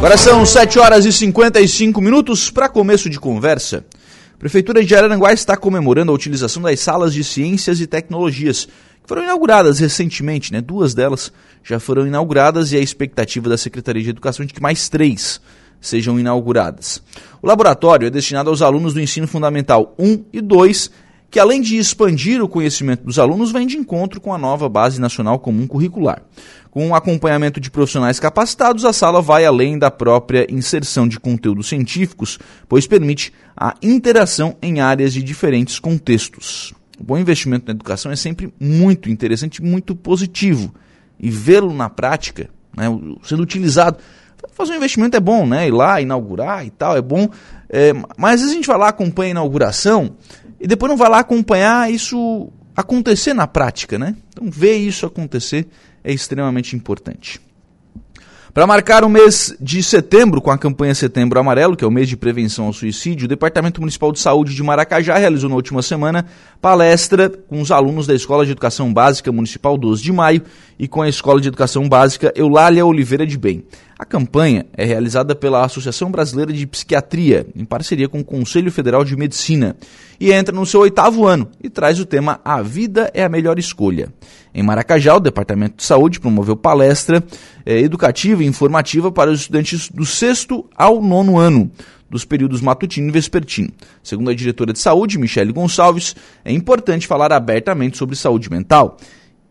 Agora são 7 horas e 55 minutos para começo de conversa. A Prefeitura de Araranguá está comemorando a utilização das salas de ciências e tecnologias, que foram inauguradas recentemente, né? Duas delas já foram inauguradas e a expectativa da Secretaria de Educação é de que mais três sejam inauguradas. O laboratório é destinado aos alunos do ensino fundamental 1 e 2 que além de expandir o conhecimento dos alunos, vem de encontro com a nova Base Nacional Comum Curricular. Com um acompanhamento de profissionais capacitados, a sala vai além da própria inserção de conteúdos científicos, pois permite a interação em áreas de diferentes contextos. O bom investimento na educação é sempre muito interessante muito positivo. E vê-lo na prática, né, sendo utilizado. Fazer um investimento é bom, né? Ir lá, inaugurar e tal, é bom. É, mas às vezes a gente vai lá, acompanha a inauguração e depois não vai lá acompanhar isso acontecer na prática, né? Então ver isso acontecer é extremamente importante. Para marcar o mês de setembro com a campanha Setembro Amarelo, que é o mês de prevenção ao suicídio, o Departamento Municipal de Saúde de Maracajá realizou na última semana palestra com os alunos da Escola de Educação Básica Municipal 12 de Maio e com a Escola de Educação Básica Eulália Oliveira de Bem. A campanha é realizada pela Associação Brasileira de Psiquiatria, em parceria com o Conselho Federal de Medicina, e entra no seu oitavo ano e traz o tema A Vida é a Melhor Escolha. Em Maracajá, o Departamento de Saúde promoveu palestra eh, educativa e informativa para os estudantes do sexto ao nono ano, dos períodos matutino e vespertino. Segundo a diretora de saúde, Michele Gonçalves, é importante falar abertamente sobre saúde mental.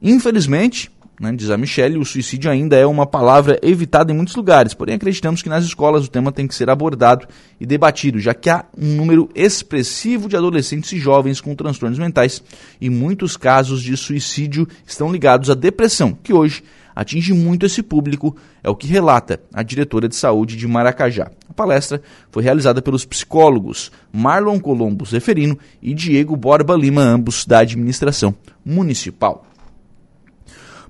Infelizmente, né, diz a Michelle, o suicídio ainda é uma palavra evitada em muitos lugares, porém acreditamos que nas escolas o tema tem que ser abordado e debatido, já que há um número expressivo de adolescentes e jovens com transtornos mentais e muitos casos de suicídio estão ligados à depressão, que hoje atinge muito esse público, é o que relata a diretora de saúde de Maracajá. A palestra foi realizada pelos psicólogos Marlon Colombo Zeferino e Diego Borba Lima, ambos da administração municipal.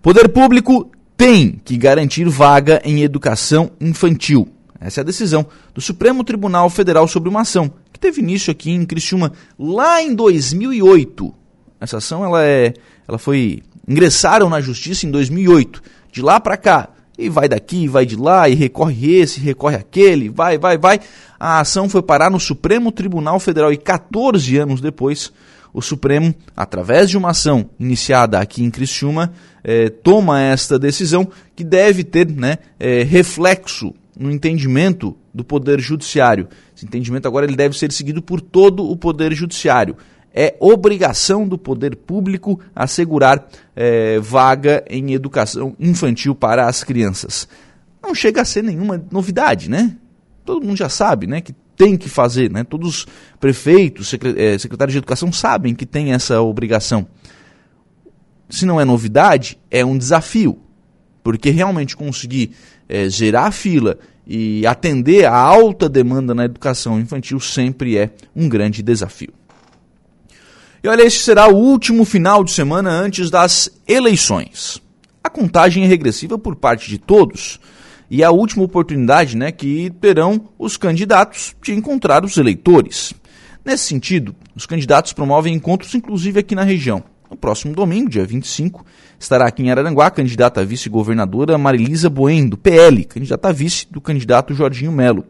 Poder público tem que garantir vaga em educação infantil. Essa é a decisão do Supremo Tribunal Federal sobre uma ação que teve início aqui em Criciúma lá em 2008. Essa ação ela é, ela foi ingressaram na justiça em 2008. De lá para cá, e vai daqui, vai de lá, e recorre esse, recorre aquele, vai, vai, vai. A ação foi parar no Supremo Tribunal Federal e 14 anos depois, o Supremo, através de uma ação iniciada aqui em Criciúma, eh, toma esta decisão que deve ter né, eh, reflexo no entendimento do Poder Judiciário. Esse entendimento agora ele deve ser seguido por todo o Poder Judiciário. É obrigação do poder público assegurar eh, vaga em educação infantil para as crianças. Não chega a ser nenhuma novidade, né? Todo mundo já sabe, né, que tem que fazer, né? Todos os prefeitos, eh, secretários de educação sabem que tem essa obrigação. Se não é novidade, é um desafio, porque realmente conseguir é, gerar fila e atender a alta demanda na educação infantil sempre é um grande desafio. E olha, este será o último final de semana antes das eleições. A contagem é regressiva por parte de todos e a última oportunidade né, que terão os candidatos de encontrar os eleitores. Nesse sentido, os candidatos promovem encontros, inclusive aqui na região. No próximo domingo, dia 25, estará aqui em Araranguá a candidata a vice-governadora Marilisa Boen, do PL, candidata a vice do candidato Jorginho Melo.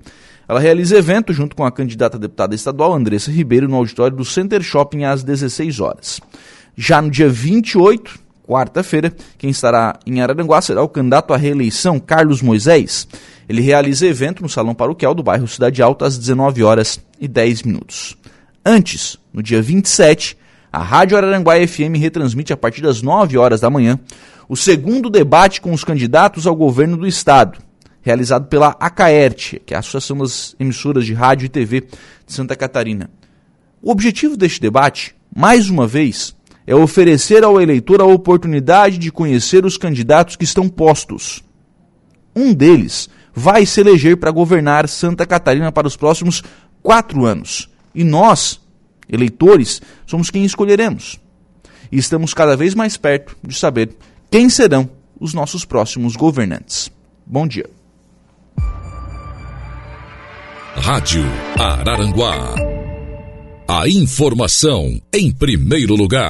Ela realiza evento junto com a candidata a deputada estadual Andressa Ribeiro no auditório do Center Shopping às 16 horas. Já no dia 28, quarta-feira, quem estará em Araranguá será o candidato à reeleição, Carlos Moisés. Ele realiza evento no Salão Paroquial do bairro Cidade Alta às 19 horas e 10 minutos. Antes, no dia 27, a Rádio Araranguá FM retransmite a partir das 9 horas da manhã o segundo debate com os candidatos ao governo do estado, realizado pela ACAERT, que é a Associação das Emissoras de Rádio e TV de Santa Catarina. O objetivo deste debate, mais uma vez, é oferecer ao eleitor a oportunidade de conhecer os candidatos que estão postos. Um deles vai se eleger para governar Santa Catarina para os próximos quatro anos. E nós, eleitores, somos quem escolheremos. E estamos cada vez mais perto de saber quem serão os nossos próximos governantes. Bom dia. Rádio Araranguá. A informação em primeiro lugar.